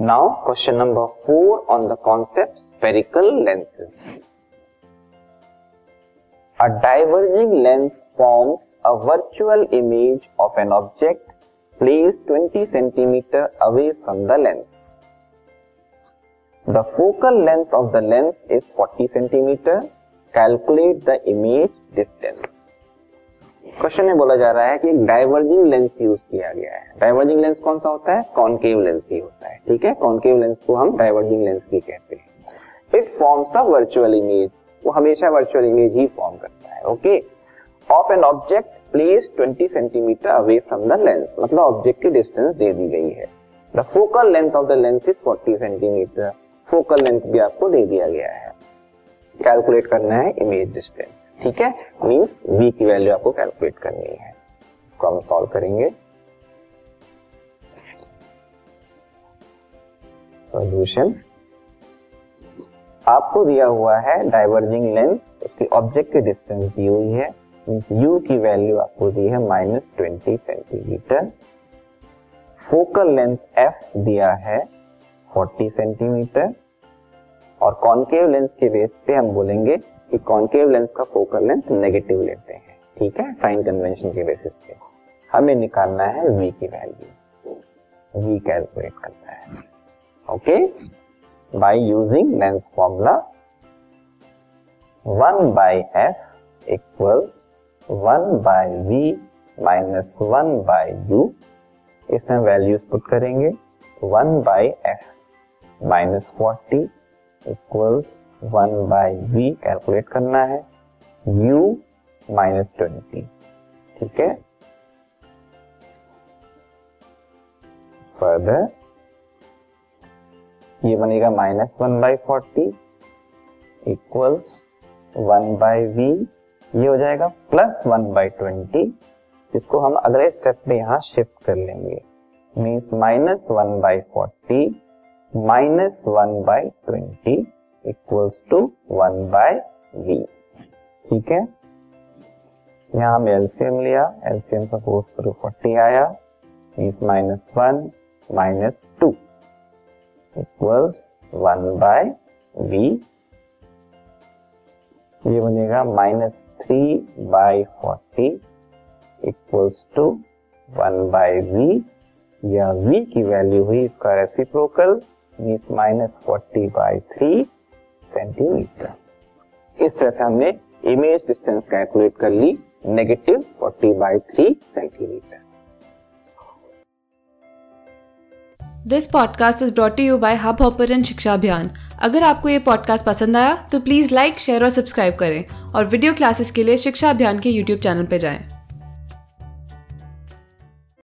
Now question number four on the concept spherical lenses A diverging lens forms a virtual image of an object placed 20 cm away from the lens. The focal length of the lens is 40 cm. Calculate the image distance. Question में बोला जा रहा है कि एक diverging lens use किया गया है डाइवर्जिंग लेंस कौन सा होता है कॉनकेव लेंस ही होता है ठीक है कॉनकेव लेंस को हम डाइवर्जिंग लेंस भी कहते हैं it forms a virtual image वो हमेशा वर्चुअल इमेज ही फॉर्म करता है okay of an object place 20 centimetre away from the lens मतलब ऑब्जेक्ट की डिस्टेंस दे दी गई है the focal length of the lens is 40 centimetre focal length भी आपको दे दिया गया है कैलकुलेट करना है इमेज डिस्टेंस ठीक है मीन्स वी की वैल्यू आपको कैलकुलेट करनी है इसको हम सॉल्व करेंगे सॉल्यूशन आपको दिया हुआ है डाइवर्जिंग लेंस उसकी ऑब्जेक्ट की डिस्टेंस दी हुई है मींस यू की वैल्यू आपको दी है minus twenty centimetre focal length F दिया है फोर्टी सेंटीमीटर और कॉन्केव लेंस के बेस पे हम बोलेंगे कि कॉन्केव लेंस का फोकल लेंथ नेगेटिव लेते हैं ठीक है साइन कन्वेंशन के बेसिस पे हमें निकालना है वी की वैल्यू वी कैलकुलेट करता है okay by using lens formula one by F equals one by V minus one by U इसमें वैल्यूज पुट करेंगे one by F minus forty equals one by V calculate करना है you minus twenty ठीक है further ये बनेगा minus one by forty equals one by V ये हो जाएगा प्लस वन बाई ट्वेंटी जिसको हम अगले स्टेप में यहां शिफ्ट कर लेंगे means minus one by forty minus one by twenty equals to one by V ठीक है यहां हम एलसीएम लिया एलसीएम सपोज करो फोर्टी आया is minus one minus two equals one by V ये बनेगा minus three by forty equals to one by V या वी की वैल्यू हुई इसका reciprocal means minus forty by three centimetre इस तरह से हमने इमेज डिस्टेंस कैलकुलेट कर ली negative forty by three centimetre this podcast is brought you by Hub Hopper Shiksha Abhiyan अगर आपको ये पॉडकास्ट पसंद आया तो प्लीज़ लाइक शेयर और सब्सक्राइब करें और वीडियो क्लासेस के लिए शिक्षा अभियान के यूट्यूब चैनल पर जाएं।